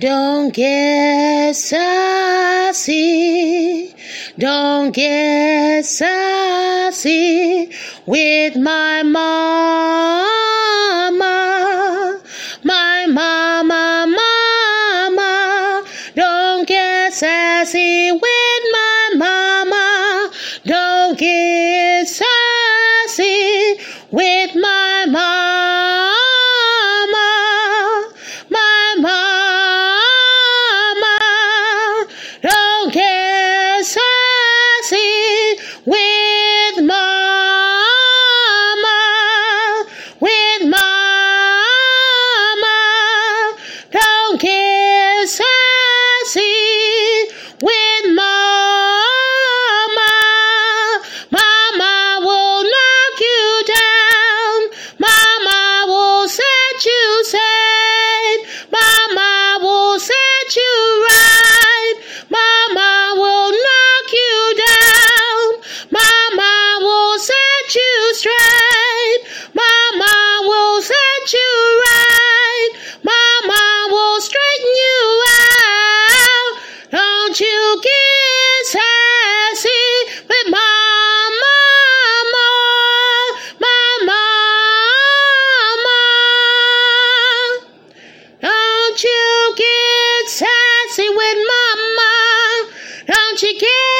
Don't get sassy. Don't get sassy with my mama. My mama, mama. Don't get sassy with my mama. Don't get choo chicken.